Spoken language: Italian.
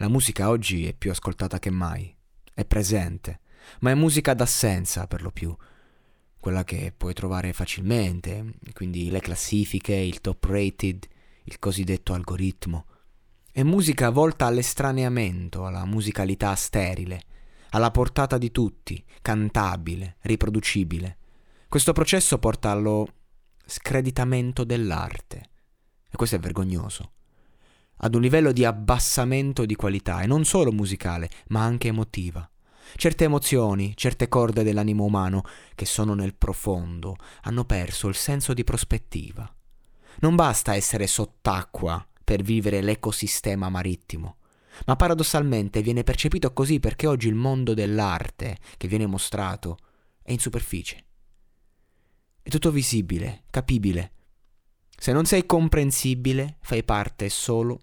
La musica oggi è più ascoltata che mai. È presente, ma è musica d'assenza per lo più. Quella che puoi trovare facilmente, quindi le classifiche, il top rated, il cosiddetto algoritmo. È musica volta all'estraneamento, alla musicalità sterile, alla portata di tutti, cantabile, riproducibile. Questo processo porta allo screditamento dell'arte. E questo è vergognoso. Ad un livello di abbassamento di qualità, e non solo musicale, ma anche emotiva. Certe emozioni, certe corde dell'animo umano, che sono nel profondo, hanno perso il senso di prospettiva. Non basta essere sott'acqua per vivere l'ecosistema marittimo, ma paradossalmente viene percepito così perché oggi il mondo dell'arte che viene mostrato è in superficie. È tutto visibile, capibile. Se non sei comprensibile, fai parte solo